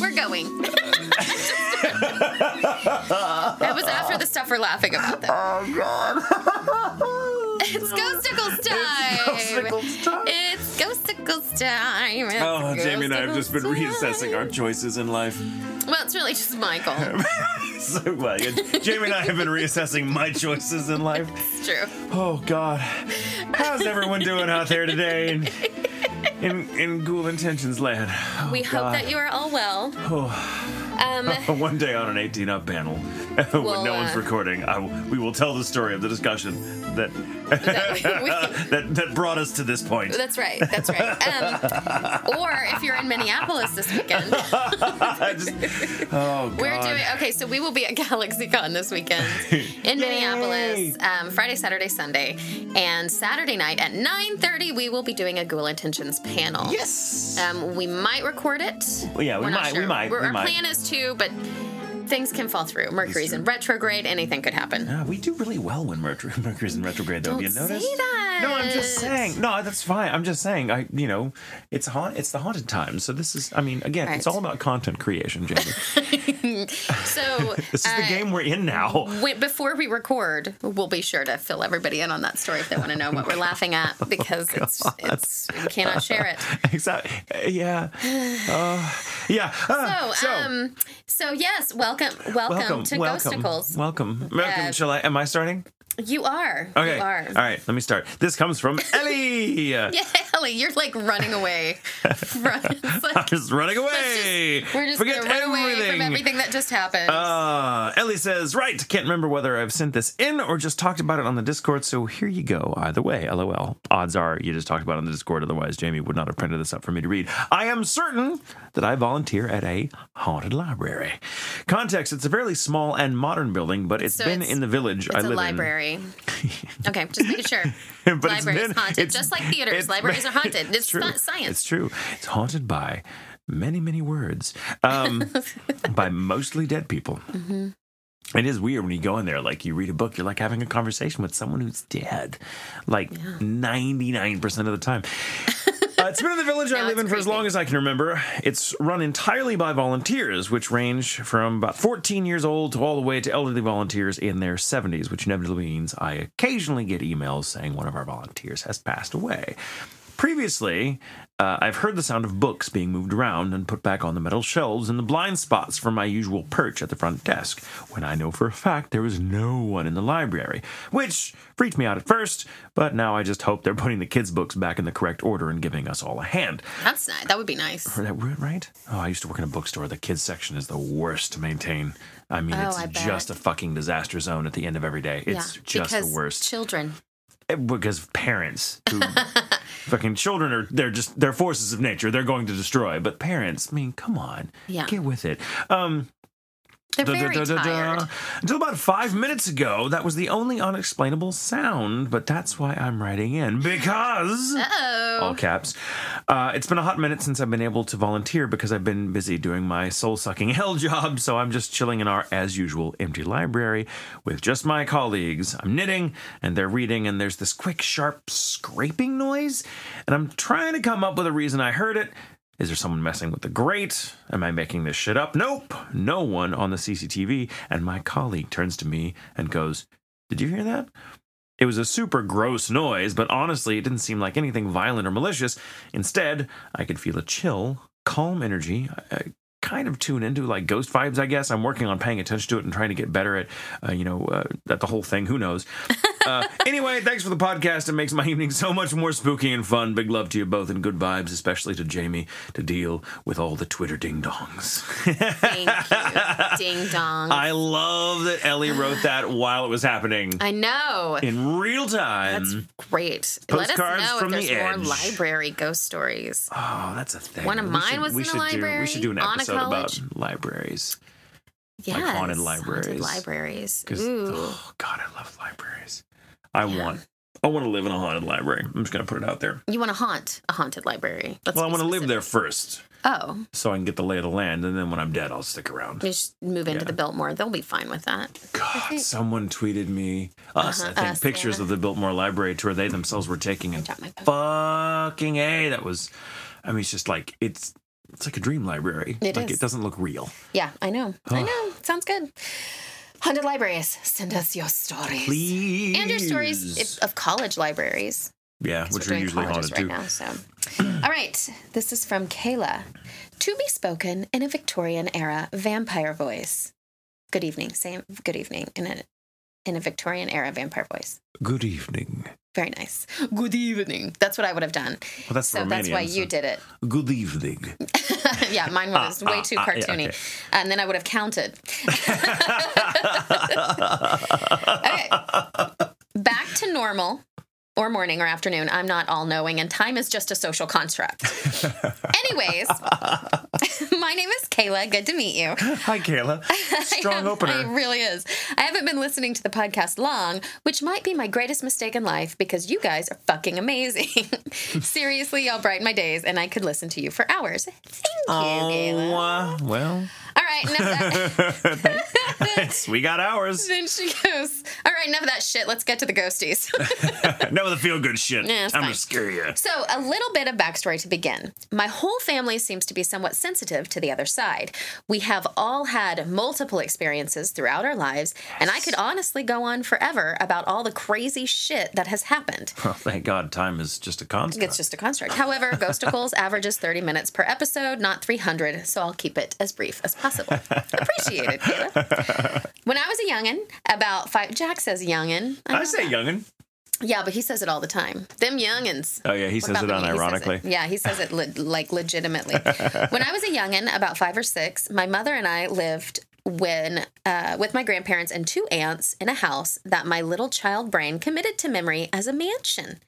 We're going. it was after the stuff we're laughing about, though. Oh God. It's Ghostacles time. Ghostacles time. It's Ghostacles time. It's Oh, Jamie and I have just been Ghostacles reassessing our choices in life. Well, it's really just Michael. So, well, yeah, Jamie and I have been reassessing my choices in life. It's true. Oh God, how's everyone doing out there today in in, Ghoul Intentions land? Oh, We hope that you are all well. Um, One day on an 18 up panel, when Well, no one's uh, recording, I w we will tell the story of the discussion that That we- that, that brought us to this point. that's right. That's right. Um, or if you're in Minneapolis this weekend, just, oh God. we're doing okay. So we will be at GalaxyCon this weekend in Minneapolis, um, Friday, Saturday, Sunday, and Saturday night at 9:30 we will be doing a Ghoul Intentions panel. Yes. Um, we might record it. Well, yeah, we might, we might, we our might. plan is to, but things can fall through. Mercury's in retrograde. Anything could happen. Yeah, we do really well when Mercury's in retrograde, though. Don't Have you noticed? say that. No, I'm just saying. No, that's fine. I'm just saying. I, you know, it's haunt. It's the haunted time. So this is. I mean, again, it's all about content creation, Jamie. So this is the uh, game we're in now. When, before we record, we'll be sure to fill everybody in on that story if they want to know what we're laughing at because it's it's we cannot share it. exactly. Yeah. Uh, yeah. Uh, So, um, so yes, welcome, welcome, welcome, to welcome, Ghostacles. welcome, welcome. Uh, Shall I? Am I starting? You are, Okay. you are. All right. Let me start. This comes from Ellie. Yeah, Ellie, you're like running away. From, like, I'm just running away. just- we're just Forget gonna run away from everything. everything that just happened. Uh, Ellie says, right, can't remember whether I've sent this in or just talked about it on the Discord, so here you go. Either way, lol. Odds are you just talked about it on the Discord, otherwise Jamie would not have printed this up for me to read. I am certain that I volunteer at a haunted library. Context, it's a fairly small and modern building, but it's So been it's- in the village I live in. it's library. okay, just making sure. but it's Libraries been- haunted, it's- just like theaters. Libraries are haunted. It's true. not science. It's true. It's haunted by many, many words. Um, by mostly dead people. Mm-hmm. It is weird when you go in there, like you read a book, you're like having a conversation with someone who's dead, like 99% of the time. Uh, it's been in the village I live in for as long as I can remember. It's run entirely by volunteers, which range from about 14 years old to all the way to elderly volunteers in their 70s, which inevitably means I occasionally get emails saying one of our volunteers has passed away. Previously, uh, I've heard the sound of books being moved around and put back on the metal shelves in the blind spots from my usual perch at the front desk, when I know for a fact there was no one in the library, which freaked me out at first, but now I just hope they're putting the kids' books back in the correct order and giving us all a hand. That's nice. That would be nice. Heard that word right? Oh, I used to work in a bookstore. The kids section is the worst to maintain. I mean, Oh, it's I just a fucking disaster zone at the end of every day. It's yeah, just the worst. Children. Because parents who fucking children are they're just they're forces of nature. They're going to destroy. But parents i mean come on. Yeah. get with it. Um They're da- very da- da- da. tired. until about five minutes ago that was the only unexplainable sound but that's why i'm writing in because Uh-oh. all caps. Uh, it's been a hot minute since I've been able to volunteer because I've been busy doing my soul sucking hell job. So I'm just chilling in our, as usual, empty library with just my colleagues. I'm knitting and they're reading, and there's this quick, sharp scraping noise. And I'm trying to come up with a reason I heard it. Is there someone messing with the grate? Am I making this shit up? Nope, no one on the CCTV. And my colleague turns to me and goes, Did you hear that? It was a super gross noise, but honestly, it didn't seem like anything violent or malicious. Instead, I could feel a chill, calm energy. I, I kind of tune into like ghost vibes, I guess. I'm working on paying attention to it and trying to get better at, uh, you know, uh, at the whole thing. Who knows? Uh, anyway, thanks for the podcast. It makes my evening so much more spooky and fun. Big love to you both and good vibes, especially to Jamie to deal with all the Twitter ding dongs. Thank you. Ding dong. I, love that Ellie wrote that while it was happening I know. in real time. That's great. Let us Postcards know if from there's the more edge. library ghost stories. Oh, that's a thing. One of We mine should- was in a should Do, we should do an on about libraries. Yes. haunted libraries. Haunted libraries. Ooh. oh God, I love libraries. I Yeah. want. I want to live in a haunted library. I'm just gonna put it out there. You want to haunt a haunted library? Let's well, I want to live there first, Oh, so I can get the lay of the land, and then when I'm dead, I'll stick around. we should move into Yeah. the Biltmore. They'll be fine with that. God, someone tweeted me us, Uh-huh, I think, us, pictures yeah. of the Biltmore Library tour they themselves were taking, and fucking a, that was. I mean, it's just like it's It's like a dream library. It like is. it doesn't look real. Yeah, I know. I know. Sounds good. Haunted libraries, send us your stories. Please. And your stories if, of college libraries. Yeah, which we're usually haunted right too. now. So, all right, this is from Kayla. To be spoken in a Victorian era vampire voice. Good evening. Say good evening in a in a Victorian era vampire voice. Good evening. Very nice. Good evening. That's what I would have done. Well, that's So that's why Romanian, you so- did it. Good evening. yeah, mine was way ah, too ah, yeah, cartoony. okay. And then I would have counted. okay. Back to normal or morning or afternoon. I'm not all knowing, and time is just a social construct. Anyways, my name is Kayla. Good to meet you. Hi, Kayla. Strong I have- opener. It really is. I haven't been listening to the podcast long, which might be my greatest mistake in life because you guys are fucking amazing. Seriously, y'all brighten my days, and I could listen to you for hours. Thank you, Kayla. Oh, uh, well, All right, enough of that. We got ours. then she goes, All right, enough of that shit. Let's get to the ghosties. no, the feel good shit. Yeah, I'm fine. gonna scare you. So, a little bit of backstory to begin. My whole family seems to be somewhat sensitive to the other side. We have all had multiple experiences throughout our lives, and I could honestly go on forever about all the crazy shit that has happened. Well, thank God, time is just a construct. It's just a construct. However, Ghostacles averages 30 minutes per episode, not 300, so I'll keep it as brief as possible. Appreciate it. When I was a youngin', about five, Jack says youngin'. I know say that. youngin. Yeah, but he says it all the time. Them youngins. Oh yeah, he says it the- he says unironically. yeah, he says it le- like legitimately. when I was a youngin', about five or six, my mother and I lived when uh, with my grandparents and two aunts in a house that my little child brain committed to memory as a mansion.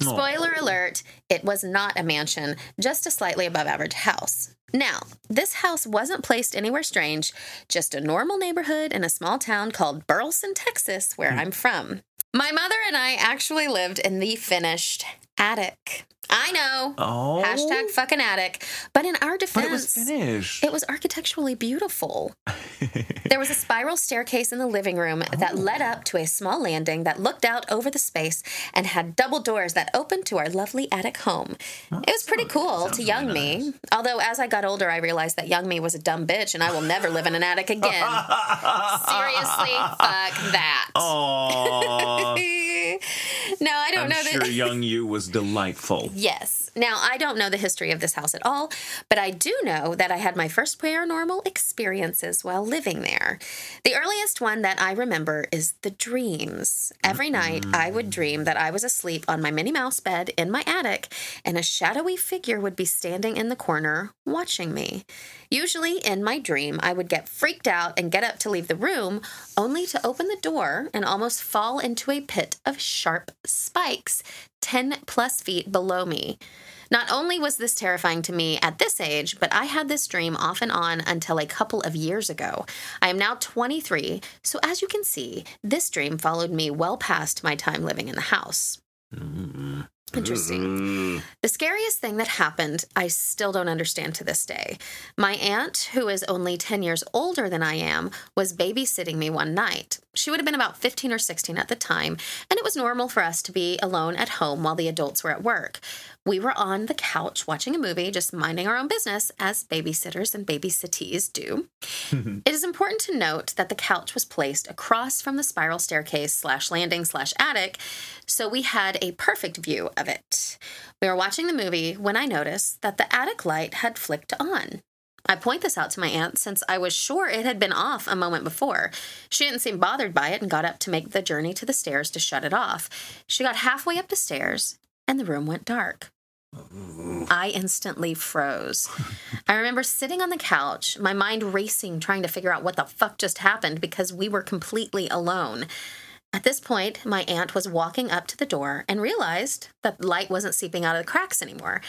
Spoiler alert: it was not a mansion, just a slightly above average house. Now, this house wasn't placed anywhere strange, just a normal neighborhood in a small town called Burleson, Texas, where hmm. I'm from. My mother and I actually lived in the finished attic. I know. Oh, Hashtag fucking attic. But in our defense, but it was finished. it was architecturally beautiful. there was a spiral staircase in the living room that oh. led up to a small landing that looked out over the space and had double doors that opened to our lovely attic home. it was pretty cool to young really me. Although as I got older, I realized that young me was a dumb bitch and I will never live in an attic again. Seriously, fuck that. Oh, don't know sure that. young you was delightful. Yes. Now, I don't know the history of this house at all, but I do know that I had my first paranormal experiences while living there. The earliest one that I remember is the dreams. Every night, I would dream that I was asleep on my Minnie Mouse bed in my attic, and a shadowy figure would be standing in the corner watching me. Usually, in my dream, I would get freaked out and get up to leave the room, only to open the door and almost fall into a pit of sharp spikes 10 plus feet below me. Not only was this terrifying to me at this age, but I had this dream off and on until a couple of years ago. I am now 23, so as you can see, this dream followed me well past my time living in the house. Mm-hmm. Interesting. Mm-hmm. The scariest thing that happened, I still don't understand to this day. My aunt, who is only 10 years older than I am, was babysitting me one night. She would have been about 15 or 16 at the time, and it was normal for us to be alone at home while the adults were at work. We were on the couch watching a movie, just minding our own business, as babysitters and babysittees do. It is important to note that the couch was placed across from the spiral staircase slash landing slash attic, so we had a perfect view of it. We were watching the movie when I noticed that the attic light had flicked on. I point this out to my aunt since I was sure it had been off a moment before. She didn't seem bothered by it and got up to make the journey to the stairs to shut it off. She got halfway up the stairs and the room went dark. I instantly froze. I remember sitting on the couch, my mind racing, trying to figure out what the fuck just happened because we were completely alone. At this point, my aunt was walking up to the door and realized that light wasn't seeping out of the cracks anymore.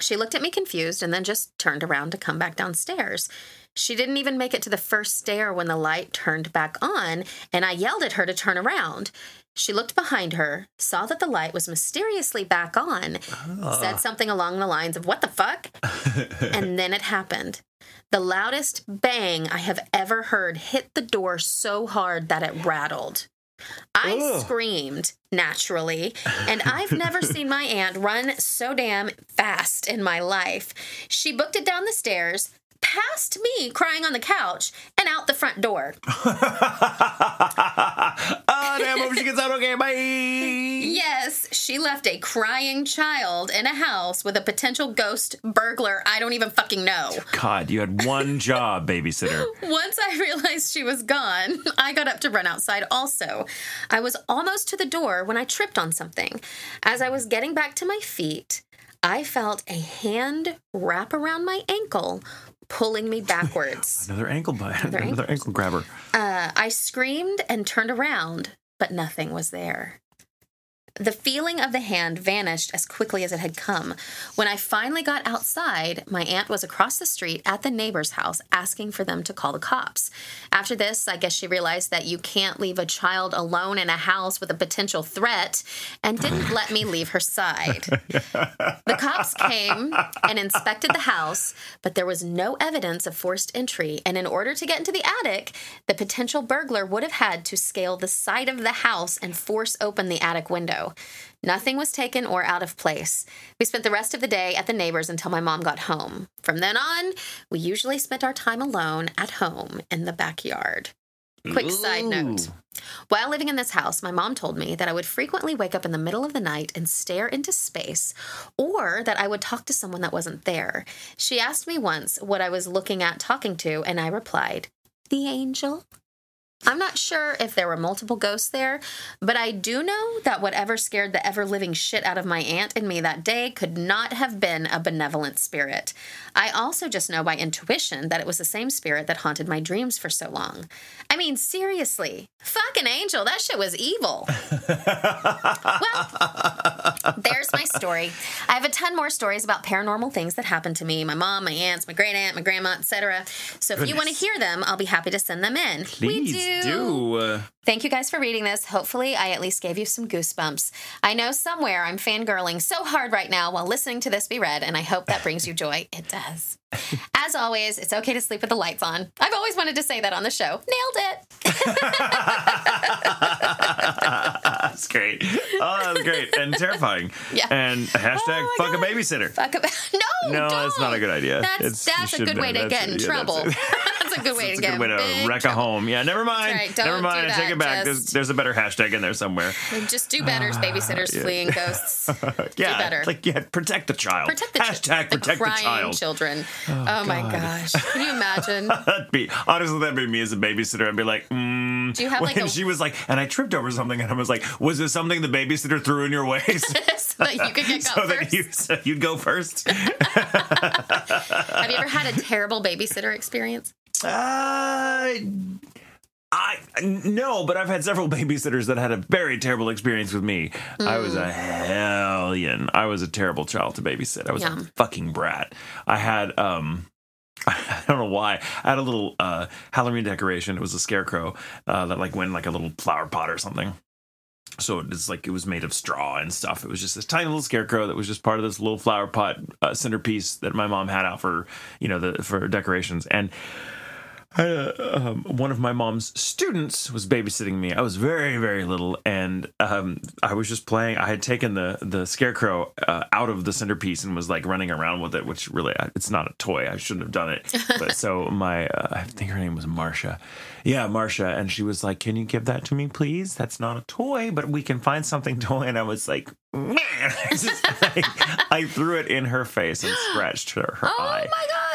She looked at me confused and then just turned around to come back downstairs. She didn't even make it to the first stair when the light turned back on, and I yelled at her to turn around. She looked behind her, saw that the light was mysteriously back on, said ah. something along the lines of, What the fuck? and then it happened. The loudest bang I have ever heard hit the door so hard that it rattled. I Ugh. screamed naturally, and I've never seen my aunt run so damn fast in my life. She booked it down the stairs, past me crying on the couch, and out the front door. oh damn! Hope she gets out okay. Bye. Yes, she left a crying child in a house with a potential ghost burglar I don't even fucking know. God, you had one job, babysitter. Once I realized she was gone, I got up to run outside also. I was almost to the door when I tripped on something. As I was getting back to my feet, I felt a hand wrap around my ankle, pulling me backwards. Another ankle bite. Another, ankle grabber. Uh, I screamed and turned around, but nothing was there. The feeling of the hand vanished as quickly as it had come. When I finally got outside, my aunt was across the street at the neighbor's house asking for them to call the cops. After this, I guess she realized that you can't leave a child alone in a house with a potential threat and didn't let me leave her side. The cops came and inspected the house, but there was no evidence of forced entry. And in order to get into the attic, the potential burglar would have had to scale the side of the house and force open the attic window. Nothing was taken or out of place. We spent the rest of the day at the neighbors until my mom got home. From then on, we usually spent our time alone at home in the backyard. Quick side note. While living in this house, my mom told me that I would frequently wake up in the middle of the night and stare into space, or that I would talk to someone that wasn't there. She asked me once what I was looking at talking to, and I replied, The angel. I'm not sure if there were multiple ghosts there, but I do know that whatever scared the ever living shit out of my aunt and me that day could not have been a benevolent spirit. I also just know by intuition that it was the same spirit that haunted my dreams for so long. I mean, seriously, fucking angel, that shit was evil. well, there's my story. I have a ton more stories about paranormal things that happened to me, my mom, my aunts, my great aunt, my grandma, etc. So if you want to hear them, I'll be happy to send them in. Please we do. Uh, Thank you guys for reading this. Hopefully, I at least gave you some goosebumps. I know somewhere I'm fangirling so hard right now while listening to this be read, and I hope that brings you joy. It does. As always, it's okay to sleep with the lights on. I've always wanted to say that on the show. Nailed it. that's great. Oh, that's great and terrifying. Yeah. And hashtag Oh fuck a babysitter. Fuck about no. No, that's not a good idea. That's It's- that's a good way to get in trouble. that's- a good way to a get good way to wreck a home. Yeah, never mind. right, don't Never mind. do I take it back. There's, there's a better hashtag in there somewhere. Just do better, ah, babysitters yeah. fleeing ghosts. Yeah, better. like yeah, protect the child. Protect the hashtag the protect the, crying child. children. Oh, my God. gosh! Can you imagine? That'd be honestly, that'd be me as a babysitter. I'd be like, mm. Do you have, when like, a- she was like, and I tripped over something, and I was like, was this something the babysitter threw in your way? so that you could get so got that first. you so you'd go first. Have you ever had a terrible babysitter experience? Uh, I no, but I've had several babysitters that had a very terrible experience with me. I was a hellion. I was a terrible child to babysit. I was Yeah. a fucking brat. I had um. I don't know why. I had a little uh, Halloween decoration. It was a scarecrow uh, that like went in like a little flower pot or something. So it's like it was made of straw and stuff. It was just this tiny little scarecrow that was just part of this little flower pot uh, centerpiece that my mom had out for you know the for decorations. And I, uh, um, one of my mom's students was babysitting me. I was very, very little, and um, I was just playing. I had taken the the scarecrow uh, out of the centerpiece and was like running around with it, which really it's not a toy. I shouldn't have done it. But so my, uh, I think her name was Marcia. Yeah, Marcia, and she was like, "Can you give that to me, please? That's not a toy, but we can find something toy." And I was like, "Man!" I, just, I, I threw it in her face and scratched her, her Oh eye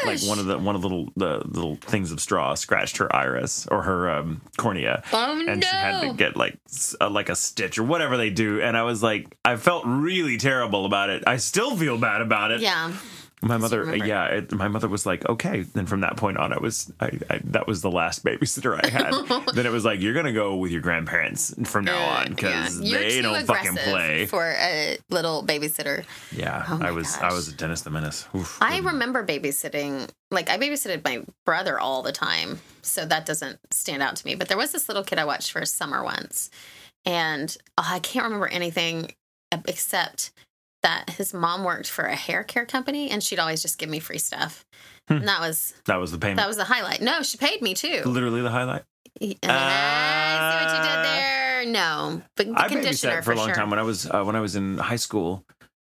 like one of the one of the little the little things of straw scratched her iris or her um, cornea, Oh and she had to get like uh, like a stitch or whatever they do. And I was like, I felt really terrible about it. I still feel bad about it. Yeah. My mother, yeah, it, my mother was like, okay. Then from that point on, I was I, I that was the last babysitter I had. then it was like, you're gonna go with your grandparents from now on because You're they don't fucking play. for a little babysitter. yeah, Oh I was I was a Dennis the Menace. Oof. I remember babysitting, like I babysitted my brother all the time, so that doesn't stand out to me. But there was this little kid I watched for a summer once, and oh, I can't remember anything except that his mom worked for a hair care company, and she'd always just give me free stuff. Hmm. And that was that was the payment. that was the highlight. No, she paid me too. Literally the highlight. I see what you did there. Conditioner, no, but I conditioner babysat for a long sure. time when I was uh, when I was in high school,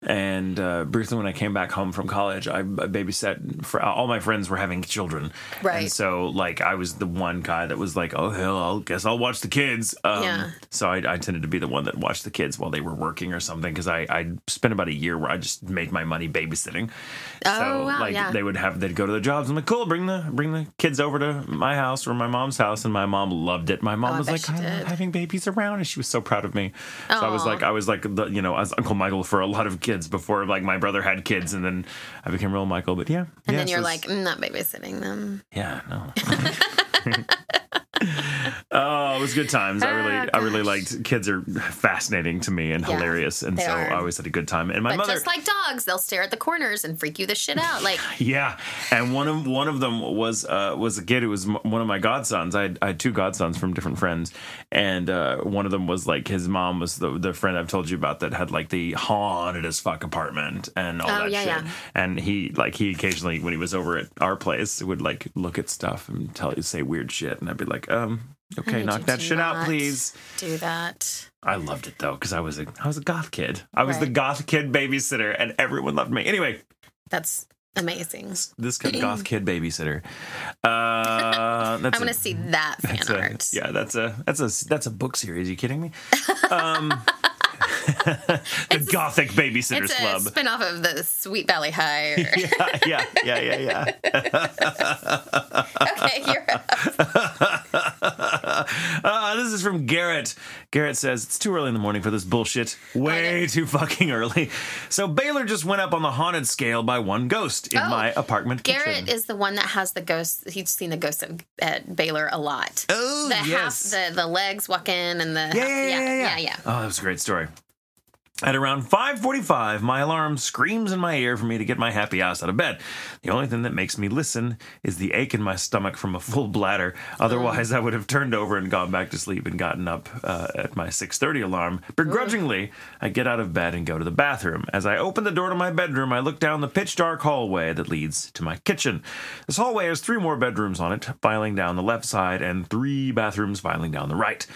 and uh, briefly when I came back home from college, I, babysat for all my friends were having children, Right. And so like I was the one guy that was like, oh hell, I guess I'll watch the kids. Um, Yeah. So I, I tended to be the one that watched the kids while they were working or something because I I spent about a year where I just made my money babysitting. Oh, so wow, like yeah. they would have they'd go to their jobs. I'm like, cool, bring the bring the kids over to my house or my mom's house, and my mom loved it. My mom Oh, was like, I love having babies around, and she was so proud of me. So I was like, I was like the you know as Uncle Michael for a lot of kids before like my brother had kids, and then I became real Michael. But yeah, And yeah, then you're so like, it's- "Mm, not babysitting them. yeah, no. oh, it was good times. I really, I really liked. Kids are fascinating to me and Yeah, hilarious, and they so are. I always had a good time. And my But mother, just like dogs, they'll stare at the corners and freak you the shit out. Like, Yeah, and one of one of them was uh, was a kid who was m- one of my godsons. I had, I had two godsons from different friends, and uh, one of them was like his mom was the the friend I've told you about that had like the haunted as fuck apartment and all Oh, that yeah, shit. yeah. And he like he occasionally when he was over at our place would like look at stuff and tell you say weird shit, and I'd be like, um, okay, knock that shit out, please. Do that. I loved it though because I was a I was a goth kid. I was the Right. goth kid babysitter, and everyone loved me. Anyway, That's amazing. this kid, goth kid babysitter. Uh, that's I want a- to see that fan that's a- art. yeah, that's a that's a that's a book series. Are you kidding me? Um, the Gothic Babysitters It's a Club. spin-off of the Sweet Valley High. or- yeah, yeah, yeah, yeah, yeah. okay, you're up. Uh, this is from Garrett. Garrett says it's too early in the morning for this bullshit. Way too fucking early. So Baylor just went up on the haunted scale by one ghost in Oh, my apartment Garrett kitchen. is the one that has the ghost. He's seen the ghost at, at Baylor a lot. oh the yes. half, the the legs walking and the yeah, yeah, yeah, yeah, yeah, Oh, that was a great story. At around 5:45, my alarm screams in my ear for me to get my happy ass out of bed. The only thing that makes me listen is the ache in my stomach from a full bladder. Otherwise, I would have turned over and gone back to sleep and gotten up uh, at my 6:30 alarm. Begrudgingly, I get out of bed and go to the bathroom. As I open the door to my bedroom, I look down the pitch dark hallway that leads to my kitchen. This hallway has three more bedrooms on it, filing down the left side, and three bathrooms filing down the right.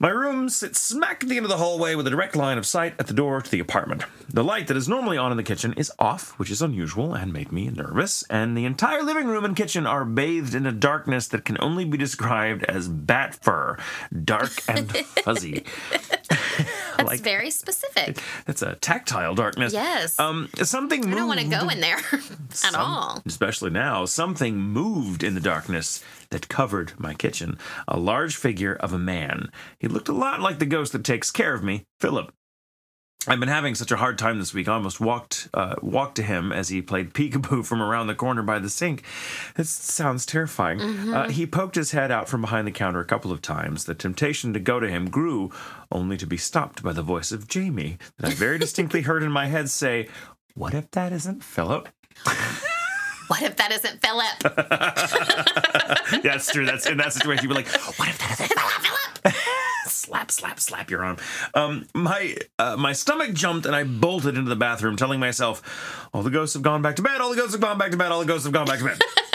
My room sits smack at the end of the hallway with a direct line of sight at the door to the apartment. The light that is normally on in the kitchen is off, which is unusual and made me nervous, and the entire living room and kitchen are bathed in a darkness that can only be described as bat fur, dark and fuzzy. That's like very specific. it's a tactile darkness. Yes. Um, something moved. I don't want to go in there at all. Especially now, something moved in the darkness that covered my kitchen. A large figure of a man. He looked a lot like the ghost that takes care of me, Philip. I've been having such a hard time this week. I almost walked uh, walked to him as he played peekaboo from around the corner by the sink. This sounds terrifying. Uh, he poked his head out from behind the counter a couple of times. The temptation to go to him grew, only to be stopped by the voice of Jamie that I very distinctly heard in my head say, "What if that isn't Philip?" What if that isn't Philip? yeah, that's true. That's in that situation. You'd be like, "What if that isn't Philip?" Slap, slap, slap your arm. Um, my uh, my stomach jumped and I bolted into the bathroom, telling myself, "All the ghosts have gone back to bed. All the ghosts have gone back to bed. All the ghosts have gone back to bed."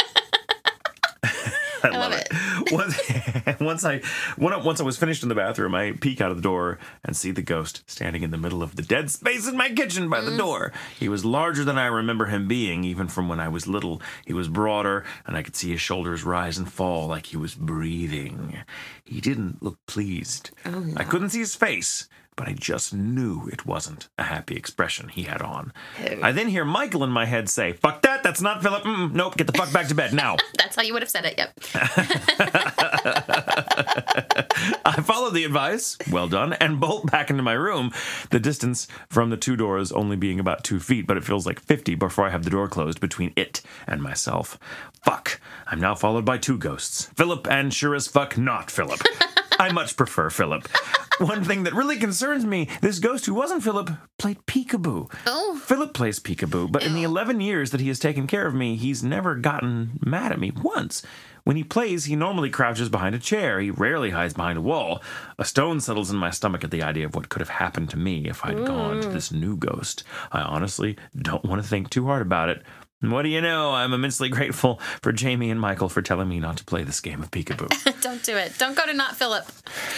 I love love it. Once, once I when I- once I was finished in the bathroom, I peek out of the door and see the ghost standing in the middle of the dead space in my kitchen by the mm. door. He was larger than I remember him being, even from when I was little. He was broader, and I could see his shoulders rise and fall like he was breathing. He didn't look pleased. Oh, I couldn't see his face. But I just knew it wasn't a happy expression he had on. I then hear Michael in my head say, Fuck that, that's not Philip. Mm-mm, nope, get the fuck back to bed now. That's how you would have said it. Yep. I follow the advice, well done, and bolt back into my room. The distance from the two doors only being about two feet, but it feels like 50 before I have the door closed between it and myself. Fuck. I'm now followed by two ghosts Philip and sure as fuck not Philip. I much prefer Philip. One thing that really concerns me this ghost who wasn't Philip played peekaboo. Oh. Philip plays peekaboo, but in the 11 years that he has taken care of me, he's never gotten mad at me once. When he plays, he normally crouches behind a chair. He rarely hides behind a wall. A stone settles in my stomach at the idea of what could have happened to me if I'd gone to this new ghost. I honestly don't want to think too hard about it. What do you know? I'm immensely grateful for Jamie and Michael for telling me not to play this game of peekaboo. Don't do it. Don't go to not Philip.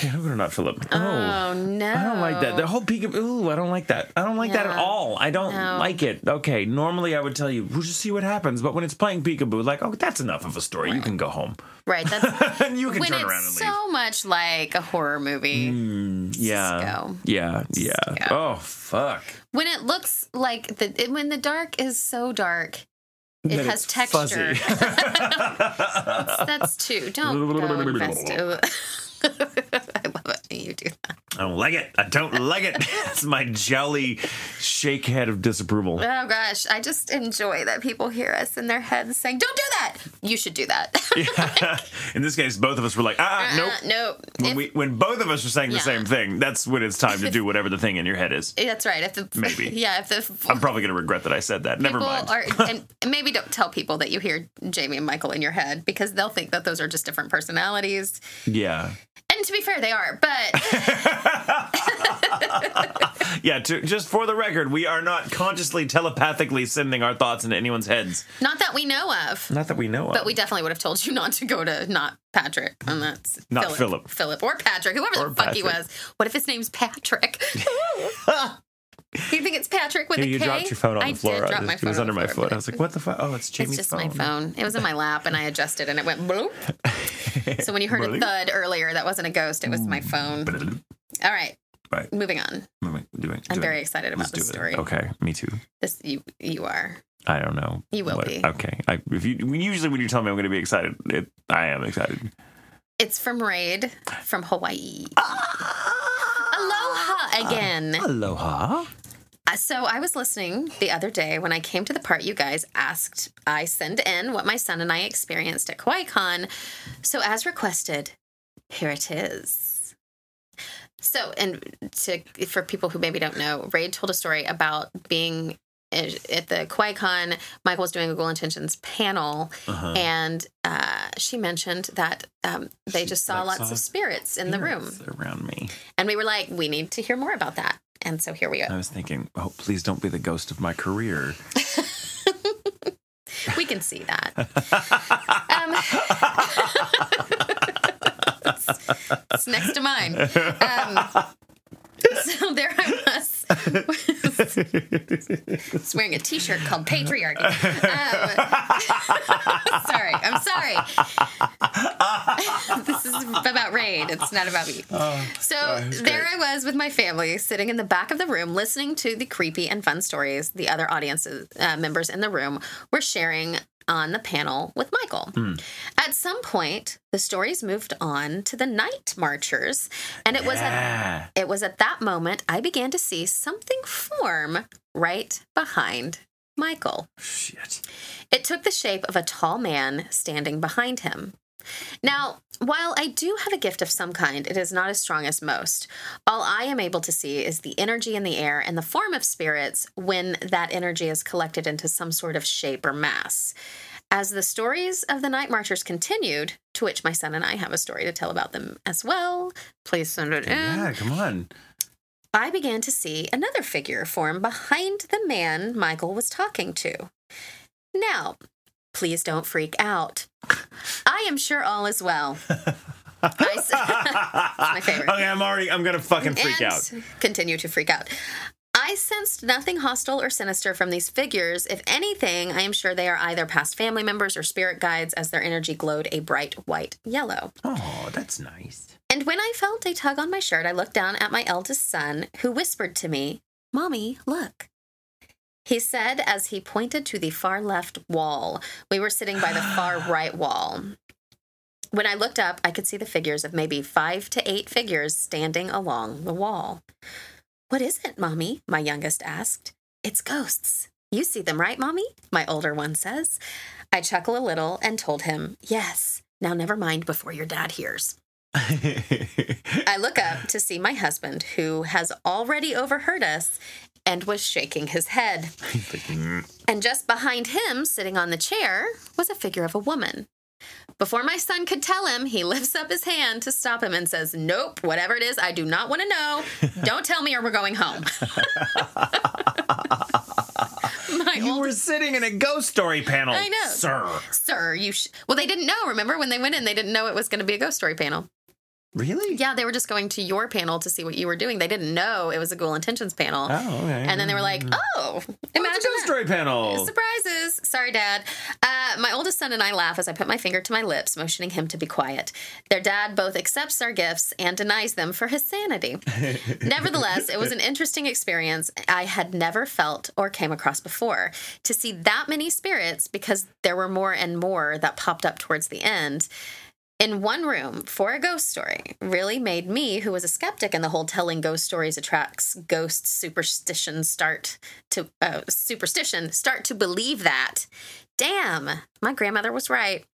yeah, I'm gonna not Philip. Oh, Oh, no. I don't like that. The whole peekaboo. Ooh, I don't like that. I don't like that at all. I don't No. like it. Okay, normally I would tell you, we'll just see what happens. But when it's playing peekaboo, like, oh, that's enough of a story. You can go home. Right. That's and you can when turn around and leave. so much like a horror movie. Mm, yeah. Cisco. Yeah. Yeah. Cisco. Oh, fuck. When it looks like the it- when the dark is so dark, it has texture. fuzzy. That's too. Don't invest. I love it. You do that. I don't like it. I don't like it. It's my jolly shake head of disapproval. Oh gosh, I just enjoy that people hear us in their heads saying, "Don't do that." You should do that. In this case, both of us were like, ah, Uh, nope. nope. When If- we when both of us are saying the Yeah. same thing, that's when it's time to do whatever the thing in your head is. that's right. If the Maybe. yeah, if the I'm probably gonna regret that I said that. Never mind. are, and maybe don't tell people that you hear Jamie and Michael in your head because they'll think that those are just different personalities. yeah, And to be fair, they are. But yeah. To, just for the record, we are not consciously telepathically sending our thoughts into anyone's heads. not that we know of. Not that we know of. But we definitely would have told you not to go to not Patrick, and that's Not Philip. Philip or Patrick, whoever Or the fuck he was. What if his name's Patrick? You think it's Patrick with Yeah, a you K? dropped your phone on I the floor. did drop my phone it was under my foot. I was like, "What the fuck? Oh, it's Jamie's phone." It's just phone." my phone. It was in my lap, and I adjusted, and it went bloop. So when you heard a thud earlier, that wasn't a ghost; it was my phone. All right, Right. moving on. Doing, doing, I'm very excited about this story. Okay, me too. This you you are. I don't know. You will be. Okay. I, if you usually when you tell me I'm going to be excited, it, I am excited. It's from Raid from Hawaii. Ah! Aloha again. Aloha. So I was listening the other day when I came to the part you guys asked I send in what my son and I experienced at Kawaii Kon. So as requested, here it is. So and to for people who maybe don't know, Raid told a story about being at at the Kawaii Kon. Michael was doing a Ghoul Intentions panel, Uh-huh. and uh, she mentioned that um, they She, just saw lots saw of spirits in the room, around me. and we were like, we need to hear more about that. And so here we are. I was thinking, oh, please don't be the ghost of my career. We can see that. Um, it's, it's next to mine. Um, so there I was. Was wearing a T-shirt called patriarchy. Um, sorry, I'm sorry. this is about Raid. It's not about me. So it's there great. I was with my family, sitting in the back of the room, listening to the creepy and fun stories the other audience uh, members in the room were sharing on the panel with Michael. Hmm. At some point, the stories moved on to the night marchers, and it was at it was at that moment I began to see something form right behind Michael. Shit. It took the shape of a tall man standing behind him. Now, while I do have a gift of some kind, it is not as strong as most. All I am able to see is the energy in the air and the form of spirits when that energy is collected into some sort of shape or mass. As the stories of the night marchers continued, to which my son and I have a story to tell about them as well, please send it in. Yeah, come on. I began to see another figure form behind the man Michael was talking to. Now, please don't freak out. I am sure all is well. I my favorite. Okay, I'm already. I'm gonna fucking freak and out. Continue to freak out. I sensed nothing hostile or sinister from these figures. If anything, I am sure they are either past family members or spirit guides as their energy glowed a bright white yellow. Oh, that's nice. And when I felt a tug on my shirt, I looked down at my eldest son, who whispered to me, Mommy, look. He said as he pointed to the far left wall. We were sitting by the far right wall. When I looked up, I could see the figures of maybe five to eight figures standing along the wall. What is it, Mommy? My youngest asked. It's ghosts. You see them, right, Mommy? My older one says. I chuckle a little and told him, Yes. Now never mind before your dad hears. I look up to see my husband, who has already overheard us and was shaking his head. And just behind him, sitting on the chair, was a figure of a woman. Before my son could tell him, he lifts up his hand to stop him and says, Nope, whatever it is, I do not want to know. Don't tell me or we're going home. my You old were sitting in a ghost story panel. I know. Sir. sir, you sh- well, they didn't know. Remember when they went in, they didn't know it was going to be a ghost story panel. Really? Yeah, they were just going to your panel to see what you were doing. They didn't know it was a Ghoul Intentions panel. Oh, okay. And then they were like, "Oh, Oh, imagine it's a ghost story panel. Surprises. Sorry, Dad. Uh, my oldest son and I laugh as I put my finger to my lips, motioning him to be quiet. Their dad both accepts our gifts and denies them for his sanity. Nevertheless, it was an interesting experience I had never felt or came across before. To see that many spirits, because there were more and more that popped up towards the end, in one room for a ghost story really made me, who was a skeptic in the whole telling ghost stories attracts ghost superstition, start to uh, superstition, start to believe that. Damn, my grandmother was right.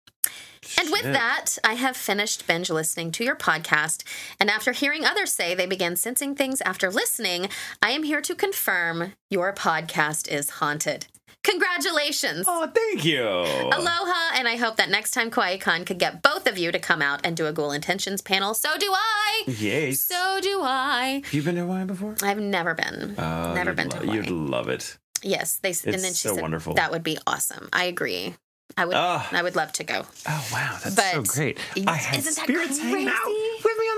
And with that, I have finished binge listening to your podcast. And after hearing others say they began sensing things after listening, I am here to confirm your podcast is haunted. Congratulations! Oh, thank you. Aloha, and I hope that next time Kawaii Kon could get both of you to come out and do a Ghoul Intentions panel. So do I! Yes. So do I. Have you been to Hawaii before? I've never been. Oh, never been to lo- Hawaii. You'd love it. Yes, they. and It's then she so said wonderful. that would be awesome. I agree. I would. Ah. I would love to go. Oh wow, that's But so great! I had isn't that spirits crazy?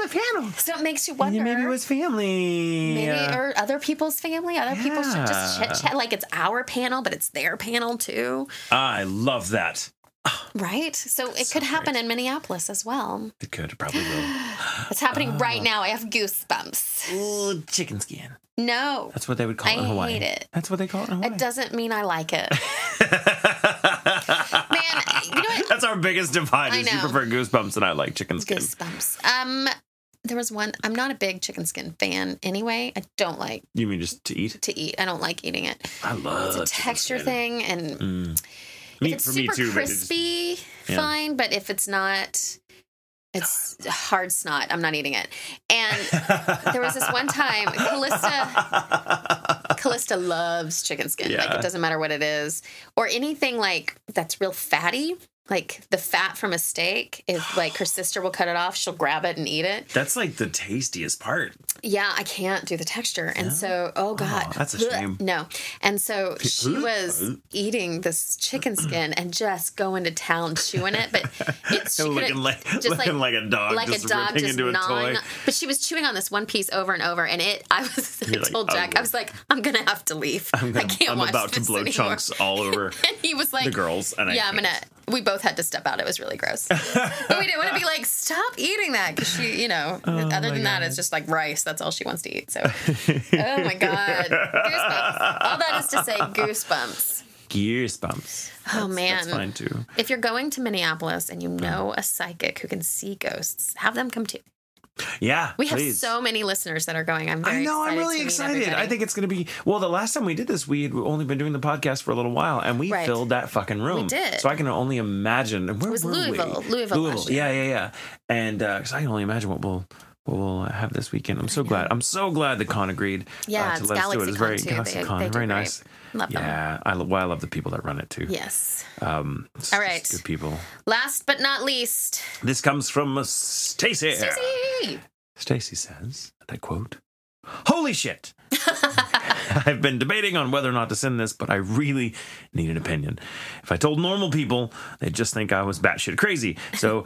With me on the panel. So it makes you wonder. Maybe it was family. Maybe Uh, or other people's family. Other people should just chit chat like it's our panel, but it's their panel too, I love that. right? So it so could happen great. in Minneapolis as well. It could, it probably will. It's happening right Ah. now. I have goosebumps. Ooh, chicken skin. No, That's what they would call it I in Hawaii. hate it. That's what they call it in Hawaii. it doesn't mean I like it. Man, you know what? That's our biggest divide. Is you prefer goosebumps and I like chicken skin. Goosebumps. Um, there was one. I'm not a big chicken skin fan anyway. I don't like You mean just to eat? to eat. I don't like eating it. I love It's a texture skin. thing, and Mm. if it's for me super too, but it's- crispy, yeah. fine. But if it's not, it's hard snot. I'm not eating it. And there was this one time, Callista. Callista loves chicken skin. Like it doesn't matter what it is, or anything like that's real fatty. Like the fat from a steak, if like her sister will cut it off, she'll grab it and eat it. That's like the tastiest part. Yeah, I can't do the texture. And so, oh, oh God. that's a shame. No. And so she was eating this chicken skin and just going to town chewing it. But it's she looking like just looking like, a dog, like just a dog ripping just into gnawing. But she was chewing on this one piece over and over, and it. I was. I like, told Jack, "Oh." I was like, I'm gonna have to leave. I'm, I can't I'm watch about to blow anymore. chunks all over And he was like, the girls, and I yeah, I'm gonna. We both had to step out. It was really gross. but we didn't want to be like, stop eating that because she, you know, oh other Oh my than that, it's just like rice. That's all she wants to eat. So, oh my god, goosebumps. All that is to say, goosebumps. Goosebumps. Oh man, That's fine too. if you're going to Minneapolis and you uh-huh. know a psychic who can see ghosts, have them come too. Yeah, We have please. so many listeners that are going. I'm very I know. I'm really excited. I think it's going to be well. The last time we did this, we had only been doing the podcast for a little while, and we Right. filled that fucking room. We did. So I can only imagine. Where was were we? Louisville. Louisville. Yeah, yeah, yeah. And because I can only imagine what we'll. What we'll have this weekend. I'm so glad. I'm so glad the con agreed. Yeah, uh, to it's let us do it. It's very too. GalaxyCon, They- they very great. nice. Love them. Yeah, I love. Well, I love the people that run it too. Yes. Um, All right. good people. Last but not least, This comes from uh, Stacy. Stacy says, and I quote, Holy shit! I've been debating on whether or not to send this, but I really need an opinion. If I told normal people, they'd just think I was batshit crazy. So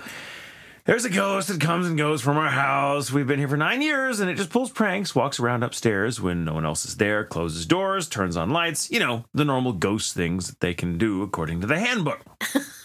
there's a ghost that comes and goes from our house. We've been here for nine years, and it just pulls pranks, walks around upstairs when no one else is there, closes doors, turns on lights. You know, the normal ghost things that they can do according to the handbook.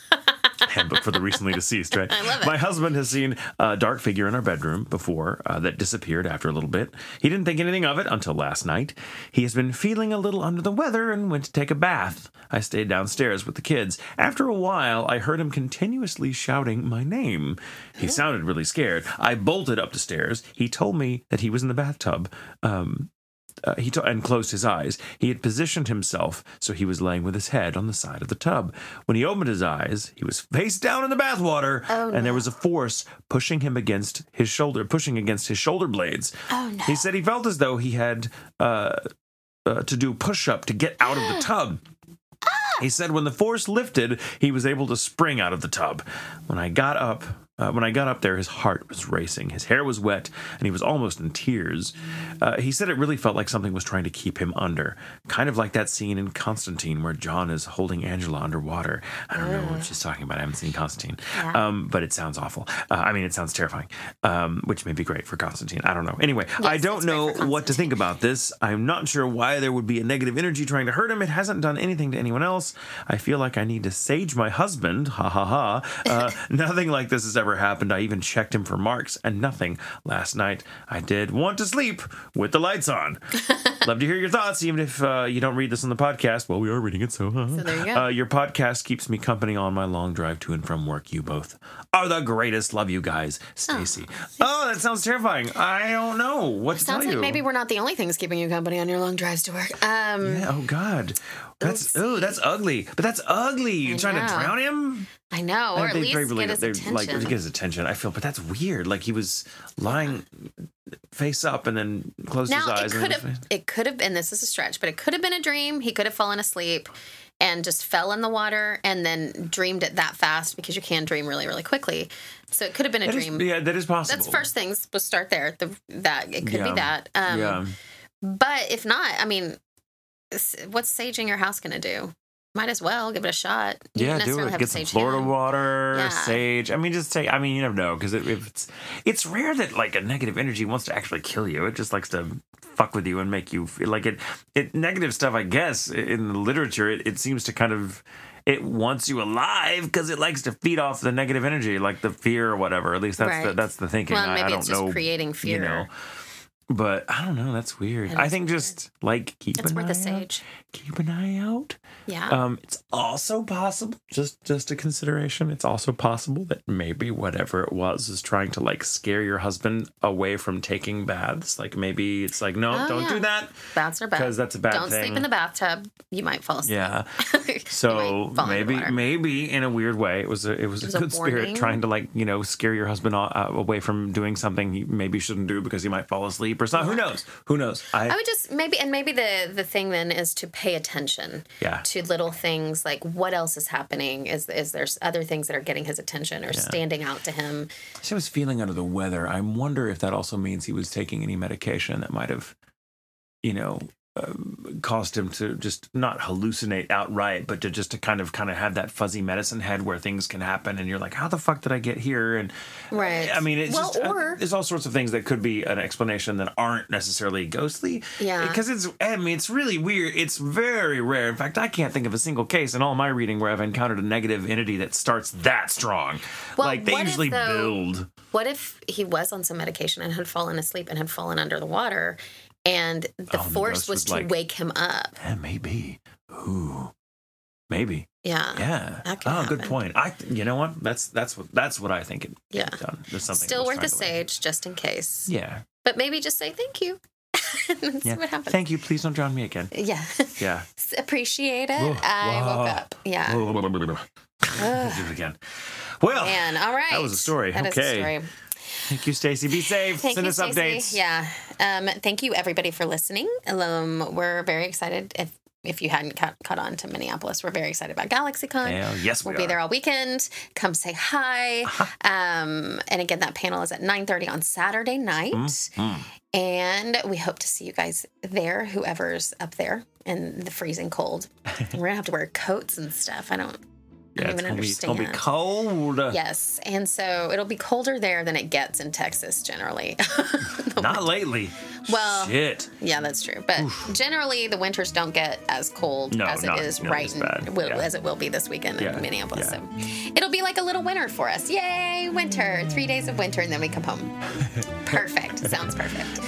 handbook for the recently deceased, right? I love it. My husband has seen a dark figure in our bedroom before uh, that disappeared after a little bit. He didn't think anything of it until last night. He has been feeling a little under the weather and went to take a bath. I stayed downstairs with the kids. After a while, I heard him continuously shouting my name. He sounded really scared. I bolted up the stairs. He told me that he was in the bathtub. Um, uh, he to- and closed his eyes. He had positioned himself so he was laying with his head on the side of the tub. When he opened his eyes, he was face down in the bathwater, Oh, and there was a force pushing him against his shoulder, pushing against his shoulder blades. Oh no. He said he felt as though he had uh, uh, to do push up to get out of the tub. He said when the force lifted, he was able to spring out of the tub. When I got up, Uh, when I got up there, his heart was racing, his hair was wet, and he was almost in tears. Uh, he said it really felt like something was trying to keep him under, kind of like that scene in Constantine where John is holding Angela underwater. I don't know what she's talking about. I haven't seen Constantine, um, but it sounds awful. Uh, I mean, it sounds terrifying, um, which may be great for Constantine. I don't know. Anyway, I don't know what to think about this. I'm not sure why there would be a negative energy trying to hurt him. It hasn't done anything to anyone else. I feel like I need to sage my husband. Ha ha ha. Uh, nothing like this has ever happened. I even checked him for marks and nothing. Last night I did want to sleep with the lights on. Love to hear your thoughts, even if uh, you don't read this on the podcast. Well, we are reading it, so. Uh, So there you go. Uh, your podcast keeps me company on my long drive to and from work. You both are the greatest. Love you guys, Stacy. Oh, that sounds terrifying. I don't know what to Sounds tell like you. maybe we're not the only things keeping you company on your long drives to work. Um, Yeah, oh God, that's oh that's ugly. But that's ugly. You're trying to drown him. I know, or at They- least they get his they're, attention. Like to get his attention. I feel, but that's weird. Like he was lying face up and then closed his eyes. it could have, it could have been. This is a stretch, but it could have been a dream. He could have fallen asleep and just fell in the water and then dreamed it that fast because you can dream really, really quickly. So it could have been a That is- dream. yeah, that is possible. That's first things. We'll start there. The that it could Yeah. be that. Um, yeah, But if not, I mean, what's saging your house going to do? Might as well give it a shot. You yeah, do it. Get some Florida him. water, Yeah. sage. I mean, just take. I mean, you never know because it, it's it's rare that like a negative energy wants to actually kill you. It just likes to fuck with you and make you feel like it. It negative stuff, I guess, in the literature, it, it seems to kind of. It wants you alive because it likes to feed off the negative energy, like the fear or whatever. At least that's the that's the thinking. Well, I, maybe I don't it's just know, creating fear. You know, but I don't know. That's weird. That I think just like keep It's an worth eye a out. sage. Keep an eye out. Yeah. Um, it's also possible, just just a consideration. It's also possible that maybe whatever it was is trying to like scare your husband away from taking baths. Like maybe it's like, no, Oh, don't yeah. do that Baths are bad. because that's a bad Don't thing. sleep in the bathtub. You might fall asleep. yeah. So might fall into maybe maybe in a weird way, it was a it was, It was a a good spirit trying to like you know scare your husband away from doing something he maybe shouldn't do because he might fall asleep Who knows? Who knows? I, I would just maybe, and maybe the the thing then is to pay attention Yeah. to little things like what else is happening. Is is there other things that are getting his attention or standing out to him? He was feeling under the weather. I wonder if that also means he was taking any medication that might have, you know, caused him to just not hallucinate outright, but to just to kind of kind of have that fuzzy medicine head where things can happen, and you're like, how the fuck did I get here? And Right. I mean, it's Well, just uh, there's all sorts of things that could be an explanation that aren't necessarily ghostly. Yeah. because it's I mean it's really weird. It's very rare. In fact, I can't think of a single case in all my reading where I've encountered a negative entity that starts that strong. Well, like they what if, usually though- build. What if he was on some medication and had fallen asleep and had fallen under the water, and the Oh, and the force was to like- wake him up? Yeah, maybe. Ooh, maybe. Yeah. Yeah. Oh, good point. I. You know what? That's that's what that's what I think it. Yeah. done. There's something. Still worth a sage just in case. Yeah. But maybe just say thank you. Yeah. what happens. Thank you. Please don't drown me again. yeah. Yeah. Appreciate it. Whoa. I Whoa. woke up. Yeah. Do it again. Well, And all right. That was a story. That is a Okay. Thank you, Stacy. Be safe. Thank Send you, us Stacey. updates. Yeah. Um, thank you, everybody, for listening. Um, we're very excited. If if you hadn't caught, caught on to Minneapolis, we're very excited about GalaxyCon. Hell, yes, we we'll be there all weekend. Come say hi. Um, and again, that panel is at 9.30 on Saturday night. Mm, And we hope to see you guys there, whoever's up there in the freezing cold. we're going to have to wear coats and stuff. I don't, Yeah, it's gonna, be, it's gonna be cold. Yes. And so it'll be colder there than it gets in Texas generally. Not lately. Well, Shit. Yeah, that's true. But generally, the winters don't get as cold No, as it not is right as will, Yeah. as it will be this weekend Yeah, in Minneapolis. yeah. So it'll be like a little winter for us. Yay, winter! Three days of winter, and then we come home. Perfect. Sounds perfect.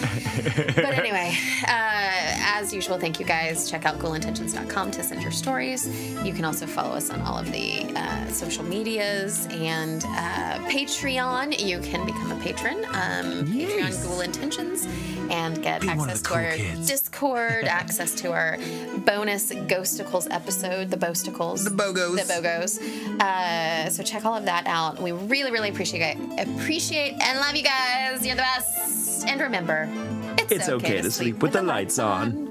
But anyway, uh, as usual, thank you guys. Check out ghoulintentions.com to send your stories. You can also follow us on all of the uh, social medias and uh, Patreon. You can become a patron. Um, Patreon Ghoul Intentions and get Be access the to cool our kids. Discord, access to our bonus Ghostacles episode, the Bosticles. The Bogos. The Bogos. Uh, so check all of that out. We really, really appreciate appreciate and love you guys. You're the best. And remember, it's, It's okay to sleep with the lights on.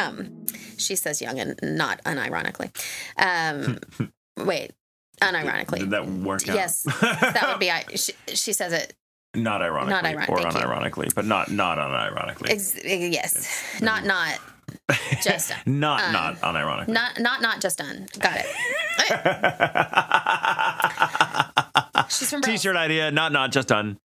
Um, She says young and not unironically. Um, wait, unironically. Did that work out? Yes, that would be. I. She, she says it. not ironically Not iron- or thank you. unironically, but not not unironically. Ex- yes, not not just done. not um, not unironically. Not not not just done. Got it. She's from T-shirt idea, not not just done.